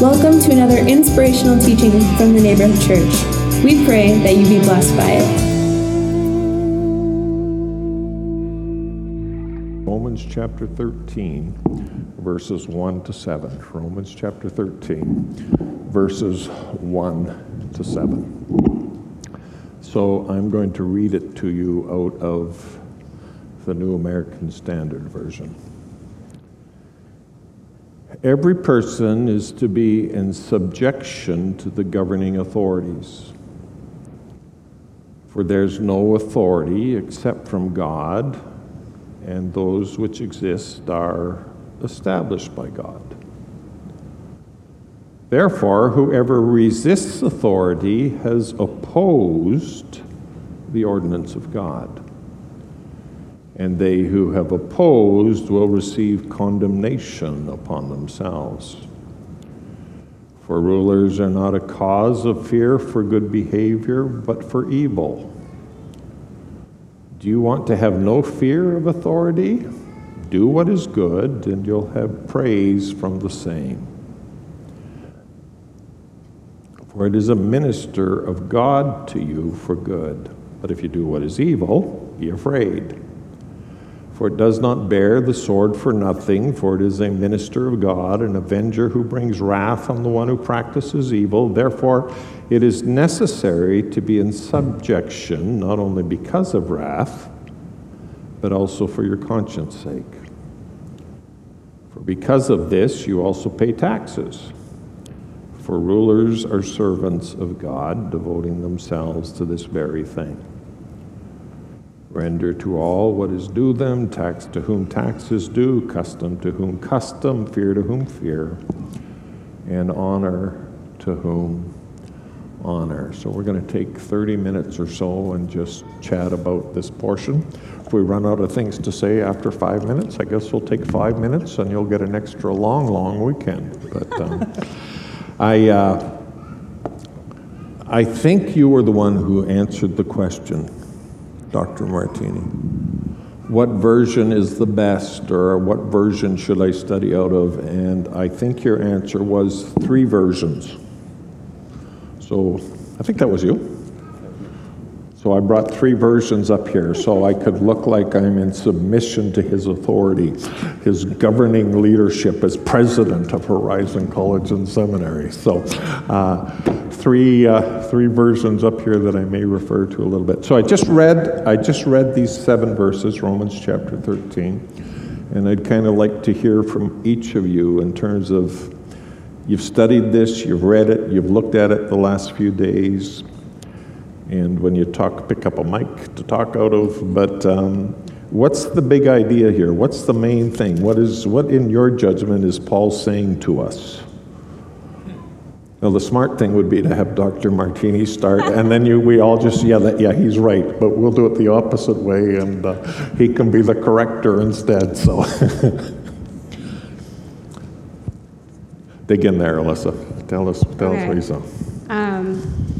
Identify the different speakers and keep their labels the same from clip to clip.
Speaker 1: Welcome to another inspirational teaching from the Neighborhood Church. We pray that you be blessed by it.
Speaker 2: Romans chapter 13, verses 1 to 7. Romans chapter 13, verses 1 to 7. So I'm going to read it to you out of the New American Standard Version. Every person is to be in subjection to the governing authorities. For there's no authority except from God, and those which exist are established by God. Therefore, whoever resists authority has opposed the ordinance of God and they who have opposed will receive condemnation upon themselves. For rulers are not a cause of fear for good behavior, but for evil. Do you want to have no fear of authority? Do what is good, and you'll have praise from the same. For it is a minister of God to you for good. But if you do what is evil, be afraid. For it does not bear the sword for nothing, for it is a minister of God, an avenger who brings wrath on the one who practices evil. Therefore, it is necessary to be in subjection, not only because of wrath, but also for your conscience sake. For because of this, you also pay taxes. For rulers are servants of God, devoting themselves to this very thing. Render to all what is due them, tax to whom tax is due, custom to whom custom, fear to whom fear, and honor to whom honor. So we're going to take 30 minutes or so and just chat about this portion. If we run out of things to say after five minutes, I guess we'll take five minutes and you'll get an extra long, long weekend. But um, I, uh, I think you were the one who answered the question Dr. Martini. What version is the best, or what version should I study out of? And I think your answer was three versions. So I think that was you. So I brought three versions up here so I could look like I'm in submission to his authority, his governing leadership as president of Horizon College and Seminary. So uh, three, uh, three versions up here that I may refer to a little bit. So I just read, I just read these seven verses, Romans chapter 13, and I'd kind of like to hear from each of you in terms of you've studied this, you've read it, you've looked at it the last few days, and when you talk, pick up a mic to talk out of. But um, what's the big idea here? What's the main thing? What is what in your judgment is Paul saying to us? Well, the smart thing would be to have Dr. Martini start, and then you, we all just, yeah, that, yeah, he's right, but we'll do it the opposite way, and uh, he can be the corrector instead. So, dig in there, Alyssa. Tell us, tell
Speaker 3: okay.
Speaker 2: us what you saw.
Speaker 3: Um,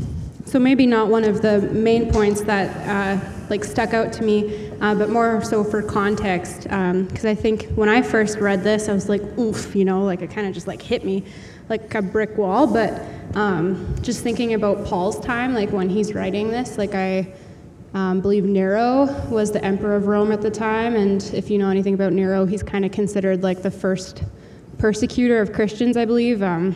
Speaker 3: so maybe not one of the main points that uh, like stuck out to me, uh, but more so for context, because um, I think when I first read this, I was like, oof, you know, like it kind of just like hit me like a brick wall. But um, just thinking about Paul's time, like when he's writing this, like I um, believe Nero was the emperor of Rome at the time, and if you know anything about Nero, he's kind of considered like the first persecutor of Christians, I believe. Um,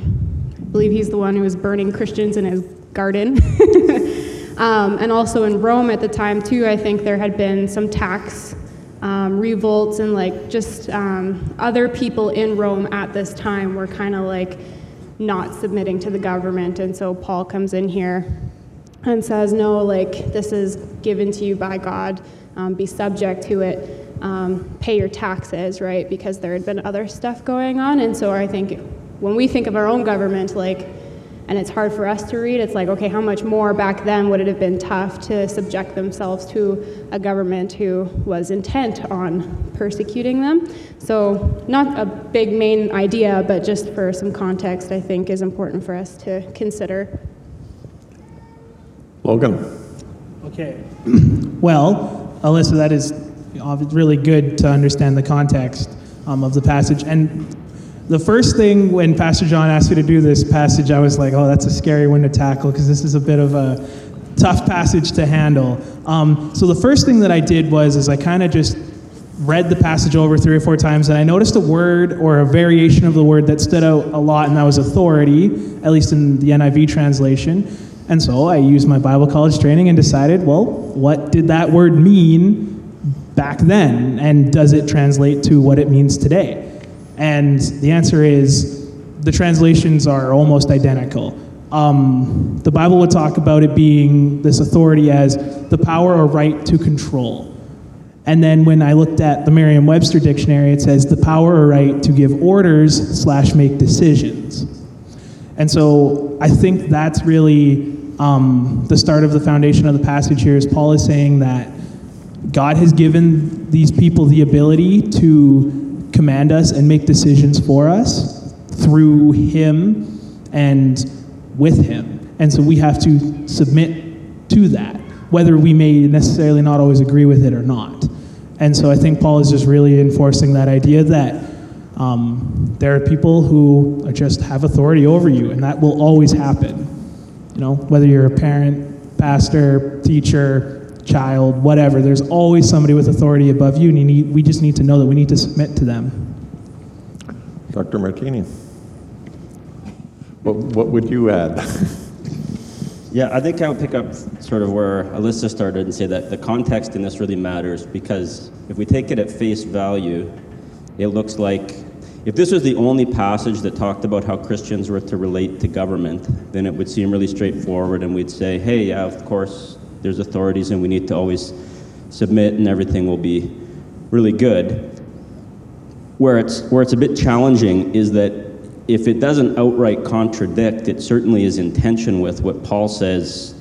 Speaker 3: I believe he's the one who was burning Christians in his garden. um, and also in Rome at the time, too, I think there had been some tax um, revolts and like just um, other people in Rome at this time were kind of like not submitting to the government. And so Paul comes in here and says, No, like this is given to you by God, um, be subject to it. Um, pay your taxes, right? Because there had been other stuff going on. And so I think when we think of our own government, like and it's hard for us to read. It's like, okay, how much more back then would it have been tough to subject themselves to a government who was intent on persecuting them? So, not a big main idea, but just for some context, I think is important for us to consider.
Speaker 2: Logan.
Speaker 4: Okay. Well, Alyssa, that is really good to understand the context um, of the passage. And The first thing when Pastor John asked me to do this passage, I was like, oh, that's a scary one to tackle because this is a bit of a tough passage to handle. Um, so the first thing that I did was is I kind of just read the passage over three or four times and I noticed a word or a variation of the word that stood out a lot, and that was authority, at least in the NIV translation. And so I used my Bible college training and decided, well, what did that word mean back then? And does it translate to what it means today? And the answer is the translations are almost identical. Um, the Bible would talk about it being this authority as the power or right to control. And then when I looked at the Merriam-Webster dictionary, it says the power or right to give orders slash make decisions. And so I think that's really um, the start of the foundation of the passage here. Is Paul is saying that God has given these people the ability to command us and make decisions for us through Him and with Him. And so we have to submit to that, whether we may necessarily not always agree with it or not. And so I think Paul is just really enforcing that idea that um, there are people who just have authority over you, and that will always happen. You know, whether you're a parent, pastor, teacher, child, whatever, there's always somebody with authority above you, and you need, we just need to know that we need to submit to them.
Speaker 2: Dr. Martini? What, what would you add?
Speaker 5: Yeah, I think I would pick up sort of where Alyssa started and say that the context in this really matters because if we take it at face value, it looks like if this was the only passage that talked about how Christians were to relate to government, then it would seem really straightforward and we'd say, hey, yeah, of course, there's authorities and we need to always submit and everything will be really good. Where it's, where it's a bit challenging is that if it doesn't outright contradict, it certainly is in tension with what Paul says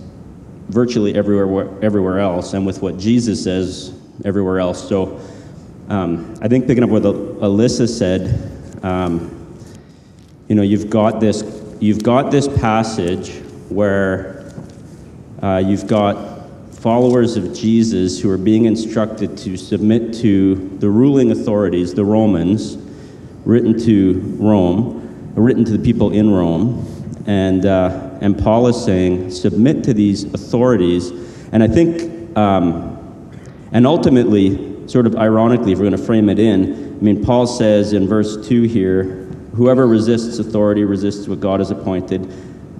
Speaker 5: virtually everywhere, everywhere else and with what Jesus says everywhere else. So um, I think picking up what Alyssa said, um, you know, you've got this, you've got this passage where uh, you've got followers of Jesus who are being instructed to submit to the ruling authorities, the Romans, written to Rome written to the people in Rome. And, uh, and Paul is saying, submit to these authorities. And I think, um, and ultimately, sort of ironically, if we're going to frame it in, I mean, Paul says in verse 2 here, whoever resists authority resists what God has appointed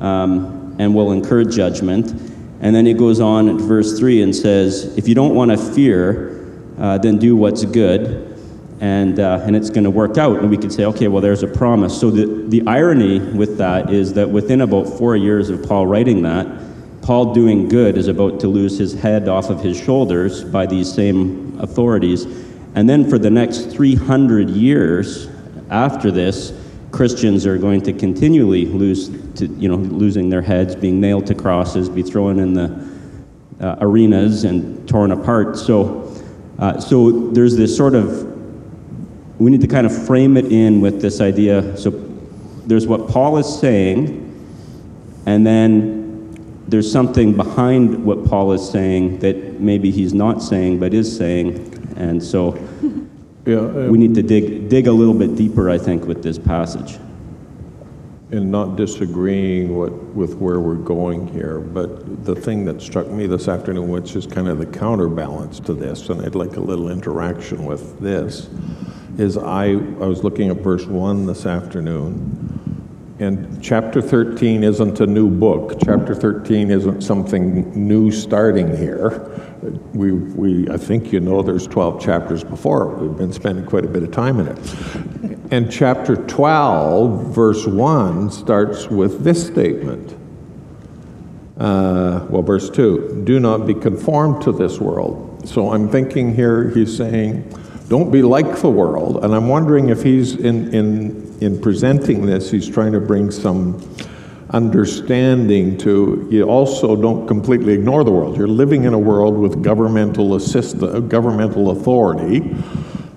Speaker 5: um, and will incur judgment. And then he goes on at verse 3 and says, if you don't want to fear, uh, then do what's good and, uh, and it's going to work out. And we could say, okay, well, there's a promise. So the, the irony with that is that within about four years of Paul writing that, Paul doing good is about to lose his head off of his shoulders by these same authorities. And then for the next 300 years after this, Christians are going to continually lose, to, you know, losing their heads, being nailed to crosses, be thrown in the uh, arenas and torn apart. So, uh, so there's this sort of we need to kind of frame it in with this idea. So there's what Paul is saying, and then there's something behind what Paul is saying that maybe he's not saying but is saying. And so yeah, uh, we need to dig, dig a little bit deeper, I think, with this passage.
Speaker 2: And not disagreeing what, with where we're going here, but the thing that struck me this afternoon, which is kind of the counterbalance to this, and I'd like a little interaction with this is I, I was looking at verse 1 this afternoon, and chapter 13 isn't a new book. Chapter 13 isn't something new starting here. We, we, I think you know there's 12 chapters before. We've been spending quite a bit of time in it. And chapter 12, verse 1, starts with this statement. Uh, well, verse 2 do not be conformed to this world. So I'm thinking here, he's saying, don't be like the world. And I'm wondering if he's, in, in, in presenting this, he's trying to bring some understanding to you also don't completely ignore the world. You're living in a world with governmental assist, governmental authority.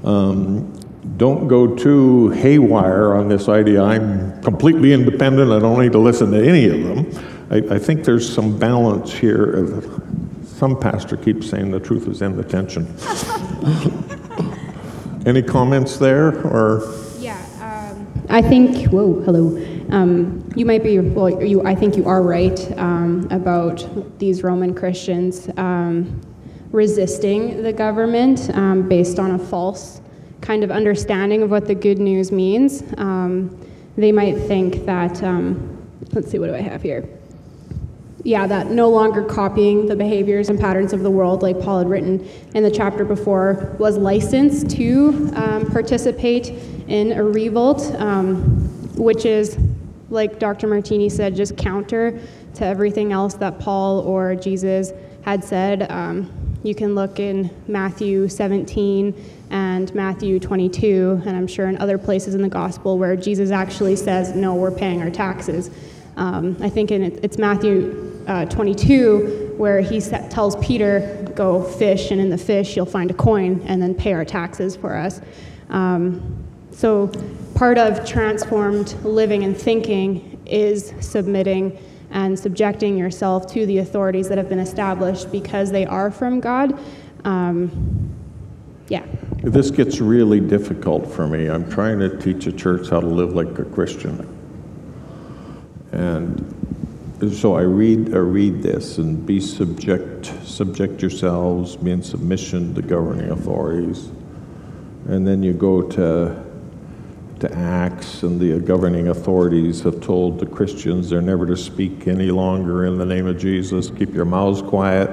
Speaker 2: Um, don't go too haywire on this idea. I'm completely independent. I don't need to listen to any of them. I, I think there's some balance here. Some pastor keeps saying the truth is in the tension. Any comments there, or?
Speaker 3: Yeah, um, I think, whoa, hello. Um, you might be, well, you, I think you are right um, about these Roman Christians um, resisting the government um, based on a false kind of understanding of what the good news means. Um, they might think that, um, let's see, what do I have here? yeah, that no longer copying the behaviors and patterns of the world, like Paul had written in the chapter before, was licensed to um, participate in a revolt, um, which is, like Dr. Martini said, just counter to everything else that Paul or Jesus had said. Um, you can look in Matthew 17 and Matthew 22, and I'm sure in other places in the gospel where Jesus actually says, No, we're paying our taxes. Um, I think in it's Matthew uh, 22 where he sa- tells Peter, "Go fish, and in the fish you'll find a coin, and then pay our taxes for us." Um, so, part of transformed living and thinking is submitting and subjecting yourself to the authorities that have been established because they are from God. Um, yeah.
Speaker 2: This gets really difficult for me. I'm trying to teach a church how to live like a Christian. And so I read, I read this and be subject, subject yourselves, be in submission to governing authorities. And then you go to, to Acts, and the governing authorities have told the Christians they're never to speak any longer in the name of Jesus. Keep your mouths quiet.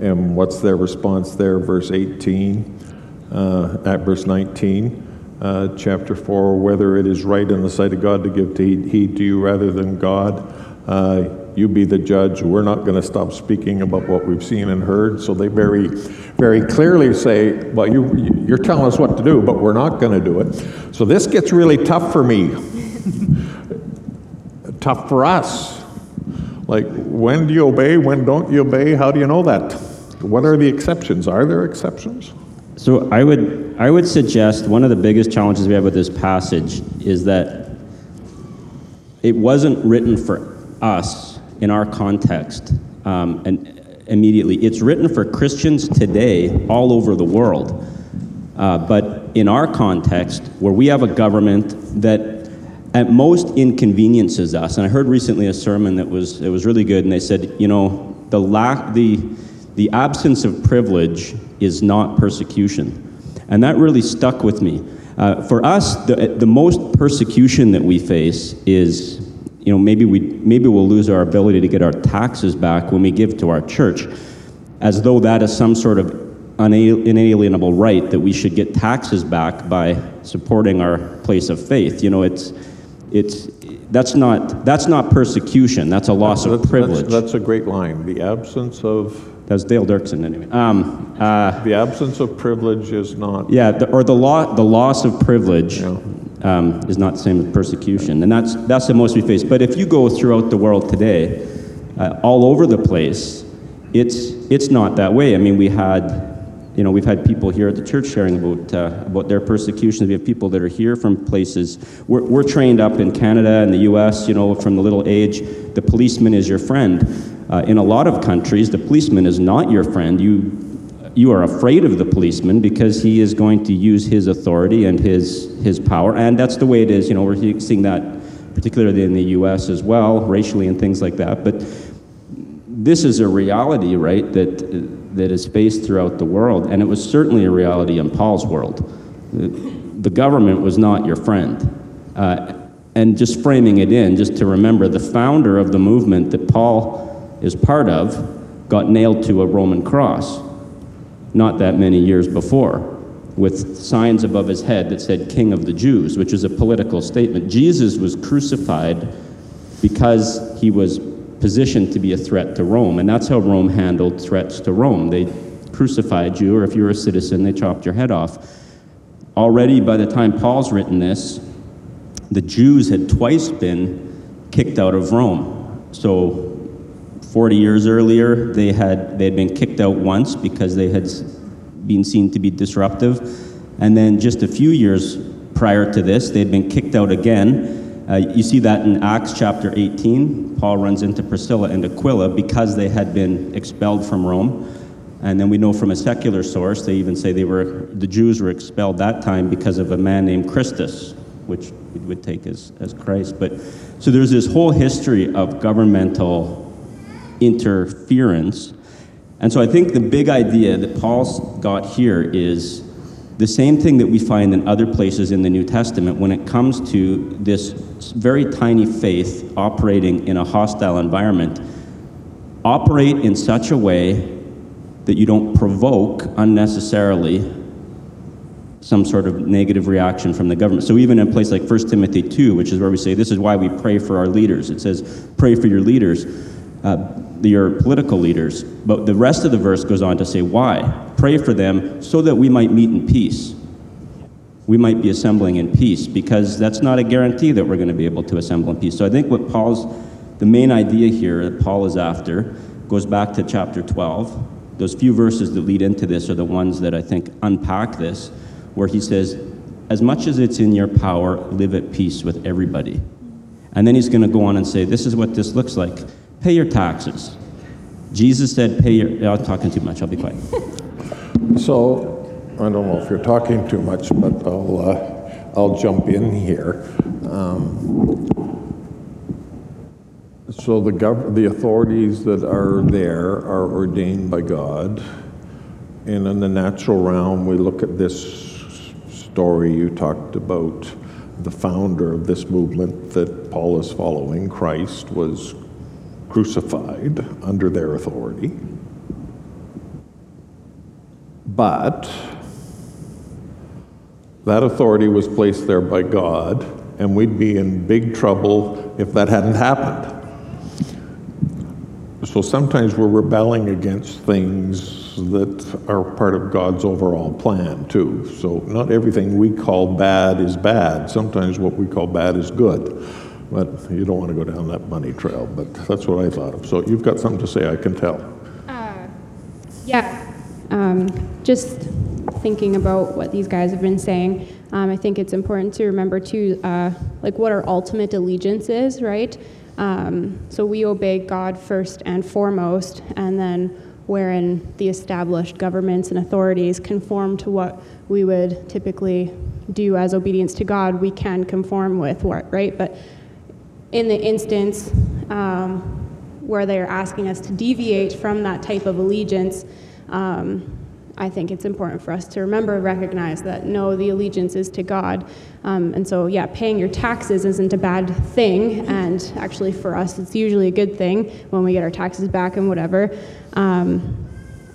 Speaker 2: And what's their response there? Verse 18, uh, at verse 19. Uh, chapter 4 whether it is right in the sight of God to give heed, heed to you rather than God. Uh, you be the judge. We're not going to stop speaking about what we've seen and heard. So they very, very clearly say, "Well, you, you're telling us what to do, but we're not going to do it." So this gets really tough for me. tough for us. Like, when do you obey? When don't you obey? How do you know that? What are the exceptions? Are there exceptions?
Speaker 5: So I would, I would suggest one of the biggest challenges we have with this passage is that it wasn't written for us in our context um, and immediately. It's written for Christians today all over the world. Uh, but in our context, where we have a government that at most inconveniences us, and I heard recently a sermon that was it was really good, and they said, you know, the lack the the absence of privilege is not persecution, and that really stuck with me. Uh, for us, the the most persecution that we face is you know, maybe, we, maybe we'll lose our ability to get our taxes back when we give to our church, as though that is some sort of inalienable right that we should get taxes back by supporting our place of faith. You know, it's, it's, that's, not, that's not persecution, that's a loss
Speaker 2: that's,
Speaker 5: of privilege.
Speaker 2: That's, that's, a great line. The absence of.
Speaker 5: That's Dale Dirksen, anyway. Um,
Speaker 2: uh, the absence of privilege is not.
Speaker 5: Yeah, the, or the, law, the loss of privilege. Yeah um, is not the same as persecution. And that's, that's the most we face. But if you go throughout the world today, uh, all over the place, it's, it's not that way. I mean, we had, you know, we've had people here at the church sharing about, uh, about their persecutions. We have people that are here from places. We're, we're trained up in Canada and the US, you know, from the little age, the policeman is your friend. Uh, in a lot of countries, the policeman is not your friend. You you are afraid of the policeman because he is going to use his authority and his, his power. And that's the way it is. You know, we're seeing that particularly in the US as well, racially and things like that. But this is a reality, right, that, that is faced throughout the world. And it was certainly a reality in Paul's world. The government was not your friend. Uh, and just framing it in, just to remember, the founder of the movement that Paul is part of got nailed to a Roman cross not that many years before, with signs above his head that said King of the Jews, which is a political statement. Jesus was crucified because he was positioned to be a threat to Rome, and that's how Rome handled threats to Rome. They crucified you, or if you were a citizen, they chopped your head off. Already by the time Paul's written this, the Jews had twice been kicked out of Rome. So 40 years earlier, they had, they had been kicked out once because they had been seen to be disruptive. And then just a few years prior to this, they had been kicked out again. Uh, you see that in Acts chapter 18. Paul runs into Priscilla and Aquila because they had been expelled from Rome. And then we know from a secular source, they even say they were, the Jews were expelled that time because of a man named Christus, which we would take as, as Christ. But so there's this whole history of governmental interference. And so I think the big idea that Paul's got here is the same thing that we find in other places in the New Testament when it comes to this very tiny faith operating in a hostile environment. Operate in such a way that you don't provoke unnecessarily some sort of negative reaction from the government. So even in a place like 1 Timothy 2, which is where we say this is why we pray for our leaders. It says, pray for your leaders, uh, your political leaders. But the rest of the verse goes on to say, why? Pray for them so that we might meet in peace. We might be assembling in peace because that's not a guarantee that we're going to be able to assemble in peace. So I think what Paul's, the main idea here that Paul is after goes back to chapter 12. Those few verses that lead into this are the ones that I think unpack this where he says, As much as it's in your power, live at peace with everybody. And then he's going to go on and say, This is what this looks like pay your taxes. Jesus said, Pay your. I'm talking too much, I'll be quiet.
Speaker 2: So, I don't know if you're talking too much, but I'll, uh, I'll jump in here. Um, So the gov, the authorities that are there are ordained by God. And in the natural realm, we look at this story you talked about, the founder of this movement that Paul is following, Christ, was crucified under their authority. But that authority was placed there by God, and we'd be in big trouble if that hadn't happened. So sometimes we're rebelling against things that are part of God's overall plan, too. So not everything we call bad is bad. Sometimes what we call bad is good. But you don't want to go down that bunny trail, but that's what I thought of. So you've got something to say, I can tell.
Speaker 3: Yeah, um, just thinking about what these guys have been saying, um, I think it's important to remember too, uh, like what our ultimate allegiance is, right? Um, so we obey God first and foremost, and then wherein the established governments and authorities conform to what we would typically do as obedience to God, we can conform with what, right? But in the instance um, where they're asking us to deviate from that type of allegiance, um, I think it's important for us to remember, recognize that no, the allegiance is to God. Um, and so, yeah, paying your taxes isn't a bad thing. And actually, for us, it's usually a good thing when we get our taxes back and whatever. Um,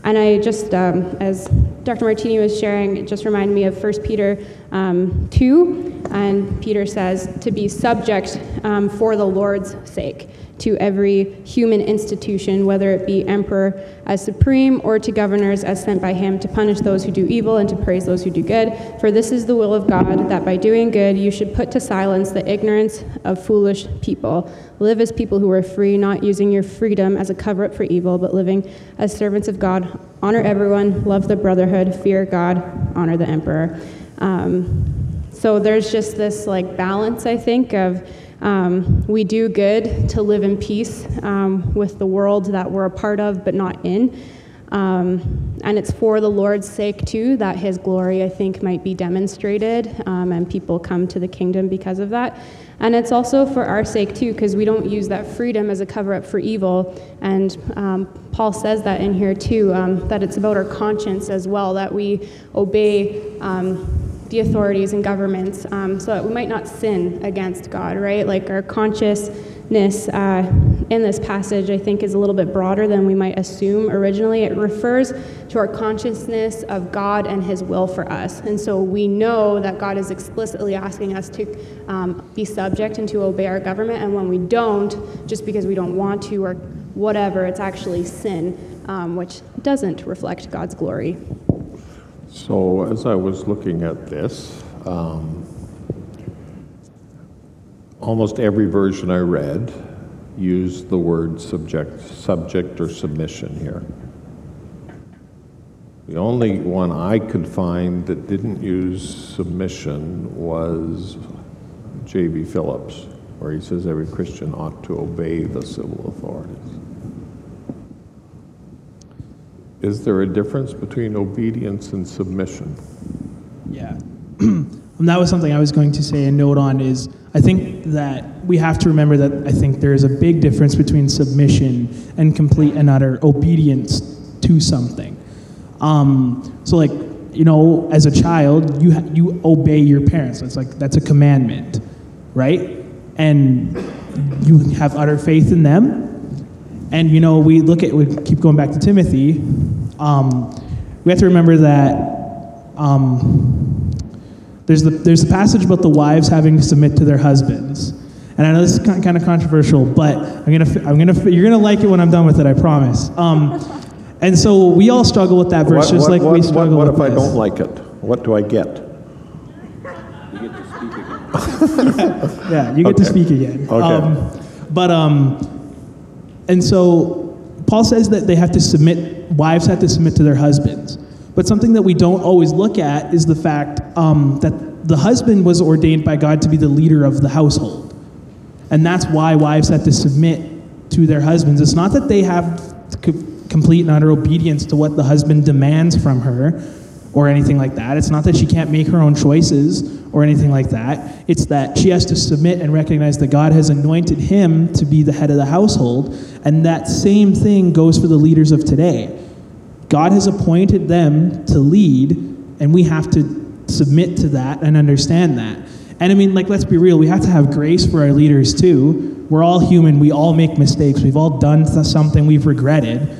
Speaker 3: and I just, um, as Dr. Martini was sharing, it just reminded me of 1 Peter um, 2. And Peter says to be subject um, for the Lord's sake to every human institution, whether it be emperor as supreme or to governors as sent by him to punish those who do evil and to praise those who do good. For this is the will of God, that by doing good you should put to silence the ignorance of foolish people. Live as people who are free, not using your freedom as a cover up for evil, but living as servants of God. Honor everyone, love the brotherhood, fear God, honor the emperor. Um, so there's just this like balance, I think, of um, we do good to live in peace um, with the world that we're a part of but not in. Um, and it's for the Lord's sake, too, that His glory, I think, might be demonstrated um, and people come to the kingdom because of that. And it's also for our sake, too, because we don't use that freedom as a cover up for evil. And um, Paul says that in here, too, um, that it's about our conscience as well, that we obey the authorities and governments um, so that we might not sin against God, right? Like our consciousness uh, in this passage, I think, is a little bit broader than we might assume originally. It refers to our consciousness of God and His will for us. And so we know that God is explicitly asking us to um, be subject and to obey our government. And when we don't, just because we don't want to or whatever, it's actually sin, um, which doesn't reflect God's glory.
Speaker 2: So as I was looking at this, um, almost every version I read used the word subject, subject or submission here. The only one I could find that didn't use submission was J.B. Phillips, where he says every Christian ought to obey the civil authorities. Is there a difference between obedience and submission?
Speaker 4: Yeah. And that was something I was going to say and note on is I think that we have to remember that I think there is a big difference between submission and complete and utter obedience to something. Um, so like you know, as a child, you ha- you obey your parents. That's like that's a commandment, right? And you have utter faith in them. And you know, we look at we keep going back to Timothy. Um, we have to remember that um, there's the there's the passage about the wives having to submit to their husbands. And I know this is kind of controversial, but I'm gonna I'm gonna you're gonna like it when I'm done with it. I promise. Um, and so we all struggle with that verse,
Speaker 2: What,
Speaker 4: just
Speaker 2: what,
Speaker 4: like
Speaker 2: what,
Speaker 4: we
Speaker 2: what,
Speaker 4: struggle
Speaker 2: what
Speaker 4: with
Speaker 2: if I
Speaker 4: this.
Speaker 2: don't like it? What do I get?
Speaker 4: Yeah, you get to speak again.
Speaker 2: Okay.
Speaker 4: Um, but um, and so Paul says that they have to submit. Wives have to submit to their husbands. But something that we don't always look at is the fact um, that the husband was ordained by God to be the leader of the household, and that's why wives have to submit to their husbands. It's not that they have co- complete and utter obedience to what the husband demands from her or anything like that. It's not that she can't make her own choices or anything like that. It's that she has to submit and recognize that God has anointed him to be the head of the household. And that same thing goes for the leaders of today. God has appointed them to lead, and we have to submit to that and understand that. And I mean, like, let's be real, we have to have grace for our leaders too. We're all human, we all make mistakes, we've all done th- something we've regretted.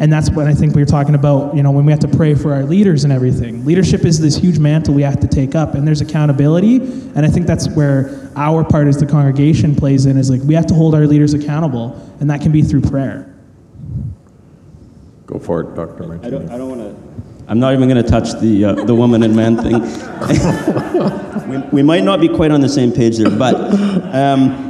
Speaker 4: And that's what I think we were talking about, you know, when we have to pray for our leaders and everything. Leadership is this huge mantle we have to take up, and there's accountability. And I think that's where our part as the congregation plays in is like we have to hold our leaders accountable, and that can be through prayer.
Speaker 2: Go for it, Dr.
Speaker 5: I don't, I don't want to. I'm not even going to touch the uh, the woman and man thing. we, we might not be quite on the same page there, but um,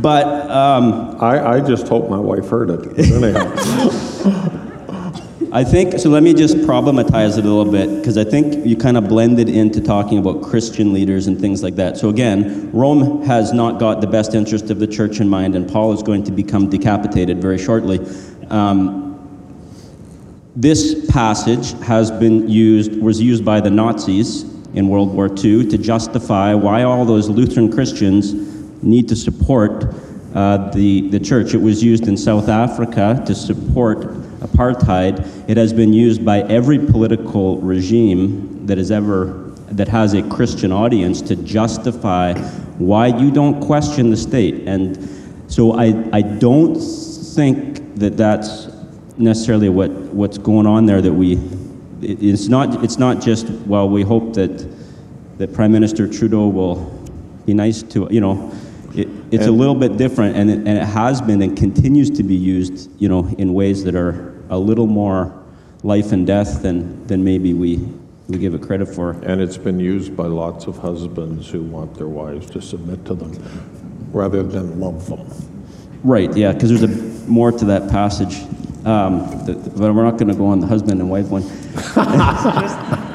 Speaker 5: but um,
Speaker 2: I, I just hope my wife heard it. Anyhow,
Speaker 5: I think so. Let me just problematize it a little bit because I think you kind of blended into talking about Christian leaders and things like that. So again, Rome has not got the best interest of the church in mind, and Paul is going to become decapitated very shortly. Um, this passage has been used was used by the Nazis in World War II to justify why all those Lutheran Christians need to support uh, the, the church. It was used in South Africa to support apartheid. It has been used by every political regime that has ever that has a Christian audience to justify why you don't question the state. And so I, I don't think that that's necessarily what, what's going on there that we it, it's not it's not just well we hope that that Prime Minister Trudeau will be nice to you know it, it's a little bit different and it, and it has been and continues to be used you know in ways that are a little more life and death than than maybe we we give it credit for
Speaker 2: and it's been used by lots of husbands who want their wives to submit to them rather than love them.
Speaker 5: right yeah because there's a more to that passage um, that, but we're not going to go on the husband and wife one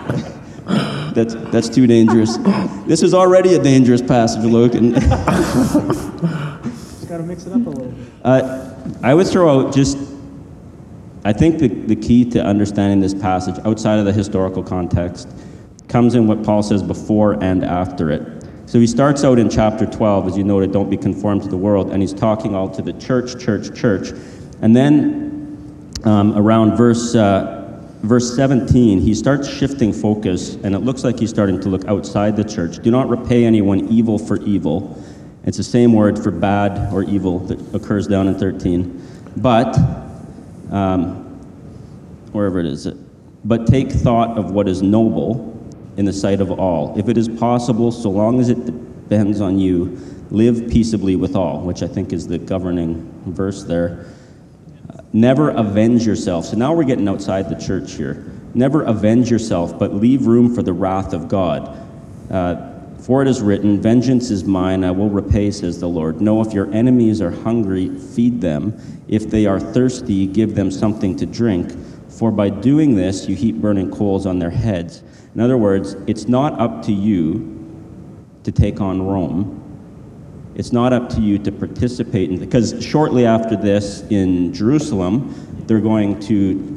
Speaker 5: That's, that's too dangerous. This is already a dangerous passage, Luke. And
Speaker 4: Just got to mix it up a little bit.
Speaker 5: uh, I would throw out just, I think the, the key to understanding this passage outside of the historical context comes in what Paul says before and after it. So he starts out in chapter 12, as you noted, don't be conformed to the world, and he's talking all to the church, church, church. And then um, around verse, uh, verse 17, he starts shifting focus, and it looks like he's starting to look outside the church. Do not repay anyone evil for evil. It's the same word for bad or evil that occurs down in 13. But, um, wherever it is, but take thought of what is noble in the sight of all. If it is possible, so long as it depends on you, live peaceably with all, which I think is the governing verse there. Never avenge yourself. So now we're getting outside the church here. Never avenge yourself, but leave room for the wrath of God. Uh, for it is written, Vengeance is mine, I will repay, says the Lord. No, if your enemies are hungry, feed them. If they are thirsty, give them something to drink. For by doing this, you heap burning coals on their heads. In other words, it's not up to you to take on Rome. It's not up to you to participate in because shortly after this in Jerusalem, they're going to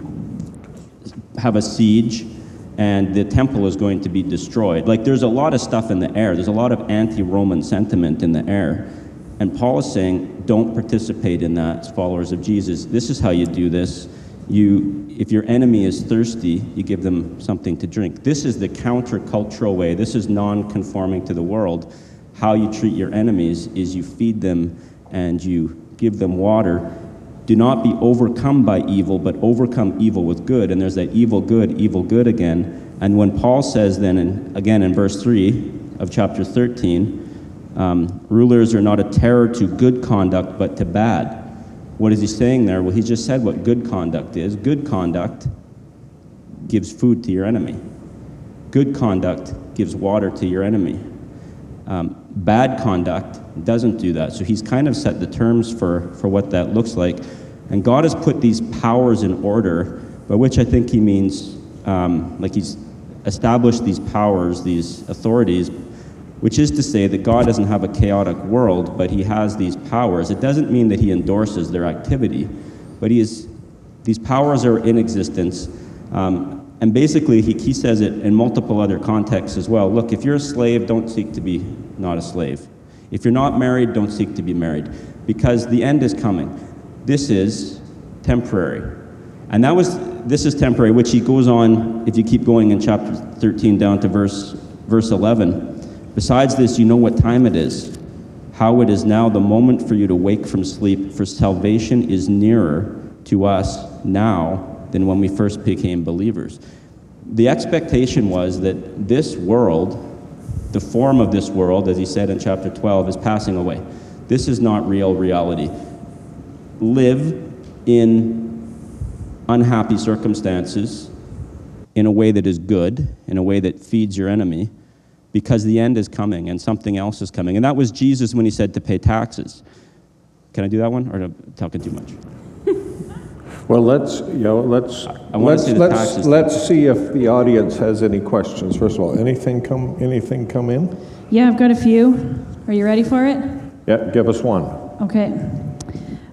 Speaker 5: have a siege and the temple is going to be destroyed. Like there's a lot of stuff in the air. There's a lot of anti-Roman sentiment in the air. And Paul is saying, don't participate in that as followers of Jesus. This is how you do this. You, if your enemy is thirsty, you give them something to drink. This is the countercultural way. This is non-conforming to the world. How you treat your enemies is you feed them and you give them water. Do not be overcome by evil, but overcome evil with good. And there's that evil, good, evil, good again. And when Paul says then, in, again in verse 3 of chapter 13, um, rulers are not a terror to good conduct, but to bad. What is he saying there? Well, he just said what good conduct is. Good conduct gives food to your enemy, good conduct gives water to your enemy. Um, bad conduct doesn't do that. So he's kind of set the terms for, for what that looks like. And God has put these powers in order, by which I think he means um, like he's established these powers, these authorities, which is to say that God doesn't have a chaotic world, but he has these powers. It doesn't mean that he endorses their activity, but he is, these powers are in existence. Um, and basically, he, he says it in multiple other contexts as well. Look, if you're a slave, don't seek to be not a slave. If you're not married, don't seek to be married, because the end is coming. This is temporary. And that was, this is temporary, which he goes on, if you keep going in chapter 13 down to verse, verse 11. Besides this, you know what time it is, how it is now the moment for you to wake from sleep, for salvation is nearer to us now than when we first became believers. The expectation was that this world, the form of this world, as he said in chapter 12, is passing away. This is not real reality. Live in unhappy circumstances in a way that is good, in a way that feeds your enemy, because the end is coming and something else is coming. And that was Jesus when he said to pay taxes. Can I do that one, or am I talking too much?
Speaker 2: Well, let's, you know, let's,
Speaker 5: I wanna
Speaker 2: let's,
Speaker 5: see the
Speaker 2: let's,
Speaker 5: taxes.
Speaker 2: let's see if the audience has any questions. First of all, anything come, anything come in?
Speaker 6: Yeah, I've got a few. Are you ready for it?
Speaker 2: Yeah, give us one.
Speaker 6: Okay.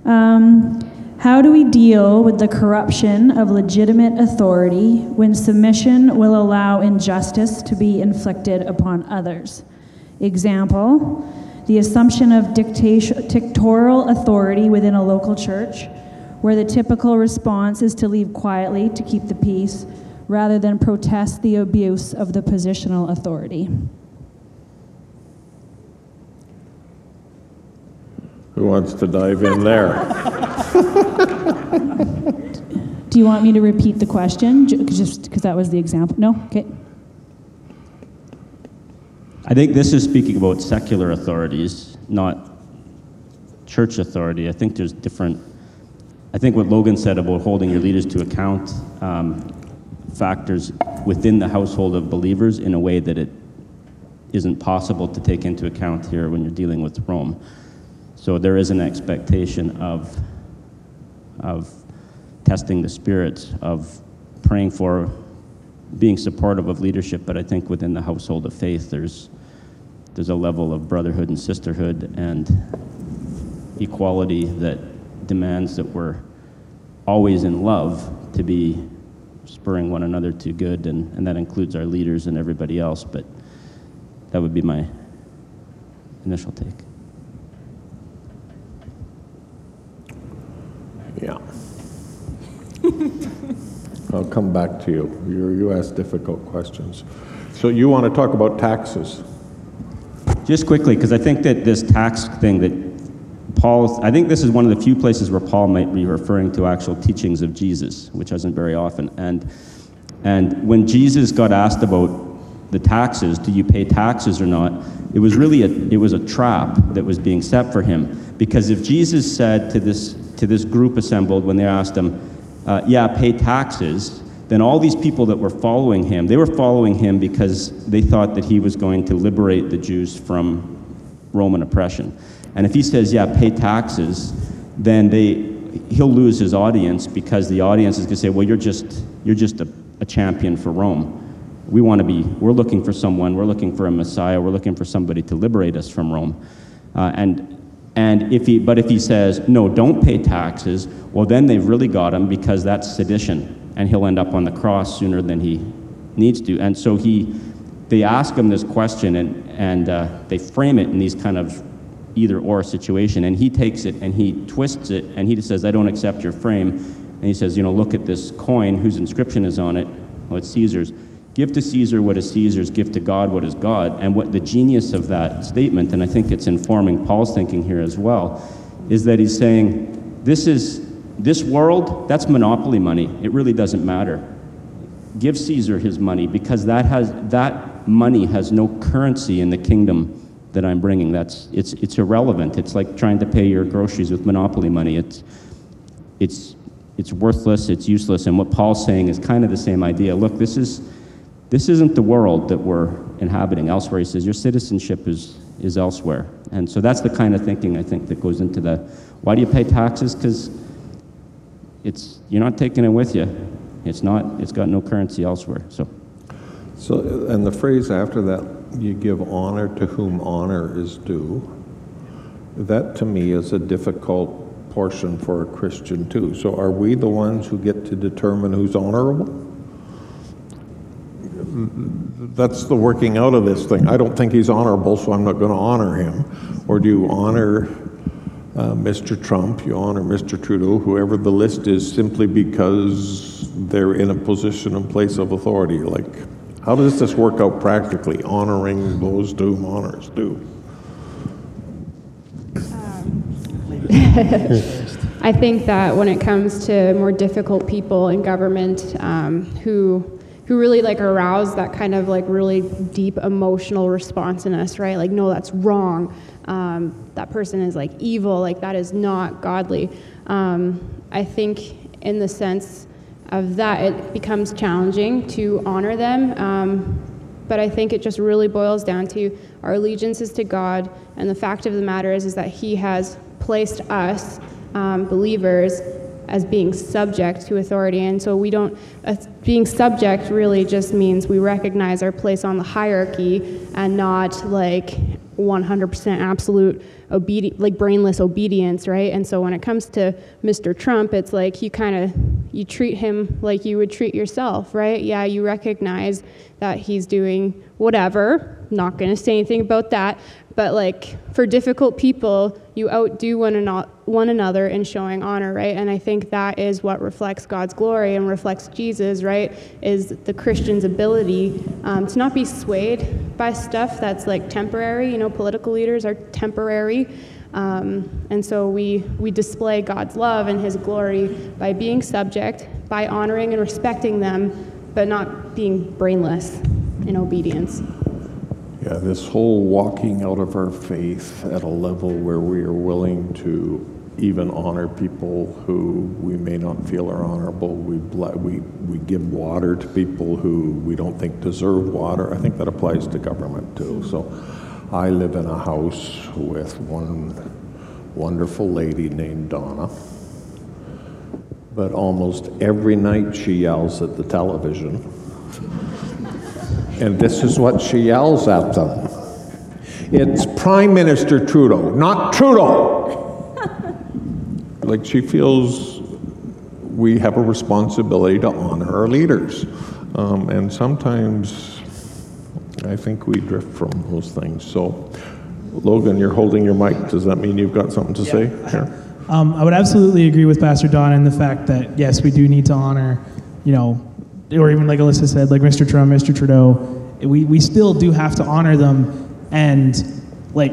Speaker 6: Um, how do we deal with the corruption of legitimate authority when submission will allow injustice to be inflicted upon others? Example, the assumption of dictation- dictatorial authority within a local church, where the typical response is to leave quietly to keep the peace rather than protest the abuse of the positional authority.
Speaker 2: Who wants to dive in there?
Speaker 6: Do you want me to repeat the question? Just because that was the example? No? Okay.
Speaker 5: I think this is speaking about secular authorities, not church authority. I think there's different. I think what Logan said about holding your leaders to account um, factors within the household of believers in a way that it isn't possible to take into account here when you're dealing with Rome. So there is an expectation of, of testing the spirits, of praying for, being supportive of leadership, but I think within the household of faith, there's, there's a level of brotherhood and sisterhood and equality that demands that we're always in love to be spurring one another to good, and, and that includes our leaders and everybody else, but that would be my initial take.
Speaker 2: Yeah. I'll come back to you. You, you ask difficult questions. So you want to talk about taxes?
Speaker 5: Just quickly, because I think that this tax thing that Paul, I think this is one of the few places where Paul might be referring to actual teachings of Jesus, which isn't very often. And, and when Jesus got asked about the taxes, do you pay taxes or not, it was really a, it was a trap that was being set for him. Because if Jesus said to this, to this group assembled when they asked him, uh, yeah, pay taxes, then all these people that were following him, they were following him because they thought that he was going to liberate the Jews from Roman oppression. And if he says, yeah, pay taxes, then they, he'll lose his audience because the audience is going to say, well, you're just, you're just a, a champion for Rome. We want to be, we're looking for someone, we're looking for a Messiah, we're looking for somebody to liberate us from Rome. Uh, and and if he, but if he says, no, don't pay taxes, well, then they've really got him because that's sedition, and he'll end up on the cross sooner than he needs to. And so he, they ask him this question and, and uh, they frame it in these kind of either or situation. And he takes it and he twists it and he just says, I don't accept your frame. And he says, you know, look at this coin whose inscription is on it. Well, it's Caesar's. Give to Caesar what is Caesar's, give to God what is God. And what the genius of that statement, and I think it's informing Paul's thinking here as well, is that he's saying, this is this world, that's monopoly money. It really doesn't matter. Give Caesar his money because that has that money has no currency in the kingdom that I'm bringing. That's it's it's irrelevant. It's like trying to pay your groceries with monopoly money. It's it's it's worthless. It's useless. And what Paul's saying is kind of the same idea. Look, this is this isn't the world that we're inhabiting. Elsewhere, he says your citizenship is is elsewhere. And so that's the kind of thinking I think that goes into that. Why do you pay taxes? Because it's you're not taking it with you. It's not. It's got no currency elsewhere. So.
Speaker 2: So, and the phrase after that, you give honor to whom honor is due, that to me is a difficult portion for a Christian too. So are we the ones who get to determine who's honorable? That's the working out of this thing. I don't think he's honorable, so I'm not going to honor him. Or do you honor uh, Mr. Trump, you honor Mr. Trudeau, whoever the list is, simply because they're in a position and place of authority? Like, how does this work out practically, honoring those whom honors due?
Speaker 3: I think that when it comes to more difficult people in government um, who who really like arouse that kind of like really deep emotional response in us, right? Like, no, that's wrong. Um, that person is like evil. Like that is not godly. Um, I think in the sense of that, it becomes challenging to honor them. Um, but I think it just really boils down to our allegiance is to God, and the fact of the matter is, is that He has placed us, um, believers, as being subject to authority. And so we don't, uh, being subject really just means we recognize our place on the hierarchy and not like 100% absolute obedi- like brainless obedience, right? And so when it comes to Mr. Trump, it's like you kind of you treat him like you would treat yourself, right? Yeah, you recognize that he's doing whatever. Not going to say anything about that, but like for difficult people, you outdo one, ano- one another in showing honor, right? And I think that is what reflects God's glory and reflects Jesus, right? Is the Christian's ability um, to not be swayed by stuff that's like temporary. You know, political leaders are temporary. Um, and so we, we display God's love and His glory by being subject, by honoring and respecting them, but not being brainless in obedience.
Speaker 2: Yeah, this whole walking out of our faith at a level where we are willing to even honor people who we may not feel are honorable. We, we, we give water to people who we don't think deserve water. I think that applies to government too. So I live in a house with one wonderful lady named Donna. But almost every night she yells at the television and this is what she yells at them It's Prime Minister Trudeau, not Trudeau. like she feels we have a responsibility to honor our leaders. Um, and sometimes I think we drift from those things. So, Logan, you're holding your mic. Does that mean you've got something to yeah. say? Sure.
Speaker 4: Um, I would absolutely agree with Pastor Don in the fact that, yes, we do need to honor, you know, or even like Alyssa said, like Mr. Trump, Mr. Trudeau, we, we still do have to honor them. And like,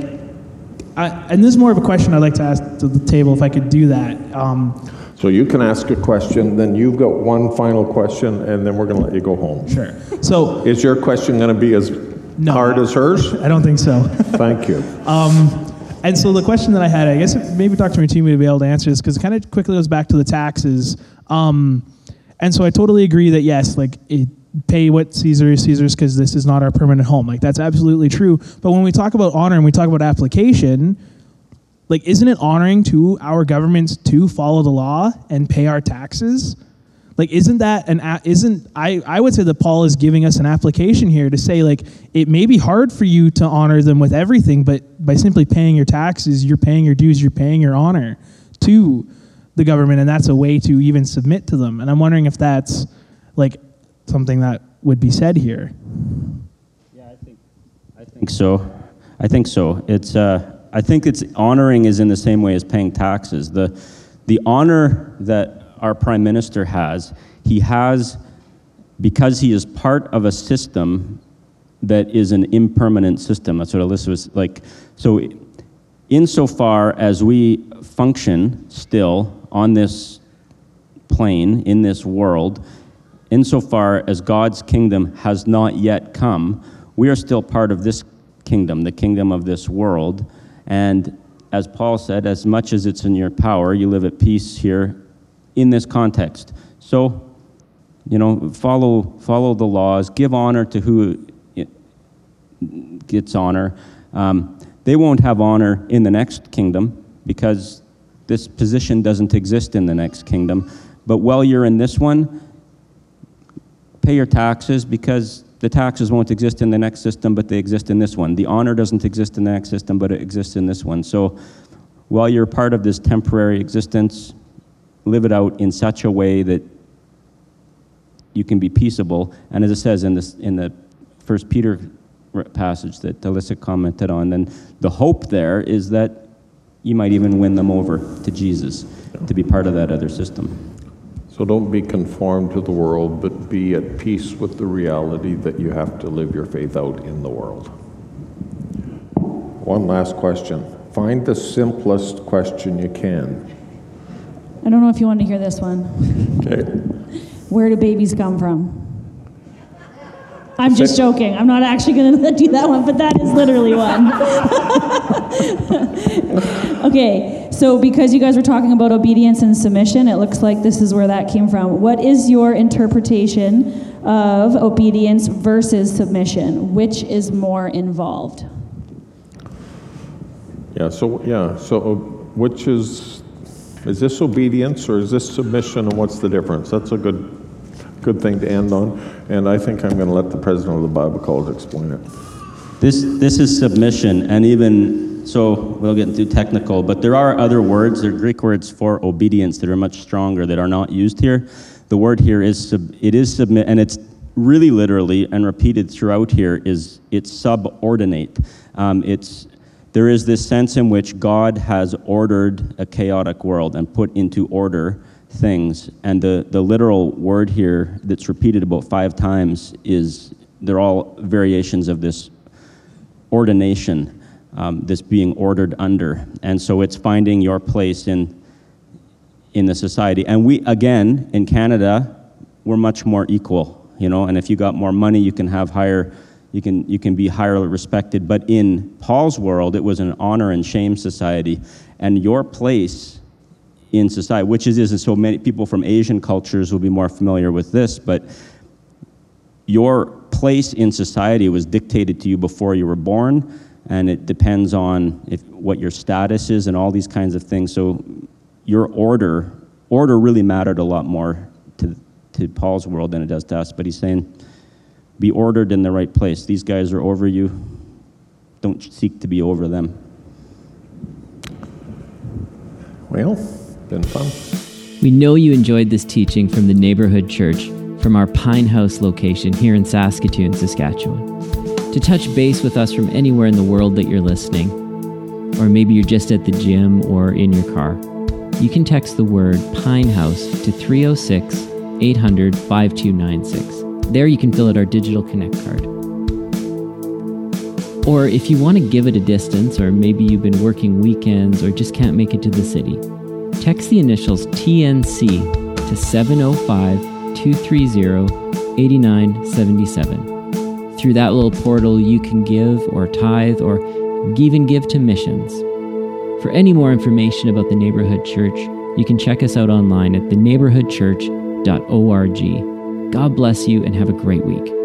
Speaker 4: I, and this is more of a question I'd like to ask to the table if I could do that. Um,
Speaker 2: so you can ask a question, then you've got one final question, and then we're going to let you go home.
Speaker 4: Sure. So
Speaker 2: is your question going to be as no, hard as hers?
Speaker 4: I don't think so.
Speaker 2: Thank you.
Speaker 4: Um, and so the question that I had, I guess maybe Dr. Matimi would be able to answer this because it kind of quickly goes back to the taxes. Um, and so I totally agree that yes, like it, pay what Caesar is Caesar's because this is not our permanent home. Like that's absolutely true. But when we talk about honor and we talk about application, like isn't it honoring to our governments to follow the law and pay our taxes? Like isn't that an isn't I I would say that Paul is giving us an application here to say like it may be hard for you to honor them with everything, but by simply paying your taxes, you're paying your dues, you're paying your honor to the government, and that's a way to even submit to them. And I'm wondering if that's like something that would be said here.
Speaker 5: Yeah, I think, I think so. I think so. It's, uh, I think it's honoring is in the same way as paying taxes. The, the honor that our prime minister has, he has because he is part of a system that is an impermanent system. That's what Alyssa was like. So, insofar as we function still on this plane, in this world, insofar as God's kingdom has not yet come, we are still part of this kingdom, the kingdom of this world. And as Paul said, as much as it's in your power, you live at peace here in this context. So, you know, follow, follow the laws, give honor to who gets honor. Um, they won't have honor in the next kingdom because this position doesn't exist in the next kingdom. But while you're in this one, pay your taxes because the taxes won't exist in the next system, but they exist in this one. The honor doesn't exist in the next system, but it exists in this one. So while you're part of this temporary existence, live it out in such a way that you can be peaceable. And as it says in, this, in the First Peter passage that Alyssa commented on, then the hope there is that you might even win them over to Jesus to be part of that other system.
Speaker 2: So don't be conformed to the world, but be at peace with the reality that you have to live your faith out in the world. One last question. Find the simplest question you can.
Speaker 6: I don't know if you want to hear this one.
Speaker 2: Okay.
Speaker 6: Where do babies come from? I'm just joking. I'm not actually going to do that one, but that is literally one. okay, so because you guys were talking about obedience and submission, it looks like this is where that came from. What is your interpretation of obedience versus submission? Which is more involved?
Speaker 2: Yeah, so, yeah, so uh, which is, is this obedience or is this submission and what's the difference? That's a good, good thing to end on. And I think I'm going to let the president of the Bible College explain it.
Speaker 5: This, this is submission, and even so, we'll get too technical, but there are other words, there are Greek words for obedience that are much stronger that are not used here. The word here is sub, it is submit, and it's really literally and repeated throughout here is it's subordinate. Um, it's there is this sense in which God has ordered a chaotic world and put into order things. And the, the literal word here that's repeated about five times is they're all variations of this ordination, um, this being ordered under. And so it's finding your place in, in the society. And we, again, in Canada, we're much more equal, you know, and if you got more money, you can have higher you can, you can be higher respected. But in Paul's world, it was an honor and shame society. And your place in society, which is, is so many people from Asian cultures will be more familiar with this, but your place in society was dictated to you before you were born, and it depends on if, what your status is and all these kinds of things. So your order, order really mattered a lot more to, to Paul's world than it does to us. But he's saying, be ordered in the right place. These guys are over you. Don't seek to be over them.
Speaker 2: Well, been fun.
Speaker 7: We know you enjoyed this teaching from the Neighborhood Church from our Pine House location here in Saskatoon, Saskatchewan. To touch base with us from anywhere in the world that you're listening, or maybe you're just at the gym or in your car, you can text the word Pine House to 306 800 5296. There you can fill out our digital connect card. Or if you want to give it a distance, or maybe you've been working weekends or just can't make it to the city, text the initials TNC to 705 230 8977. Through that little portal, you can give or tithe or even give to missions. For any more information about the Neighborhood Church, you can check us out online at theneighborhoodchurch.org. God bless you and have a great week.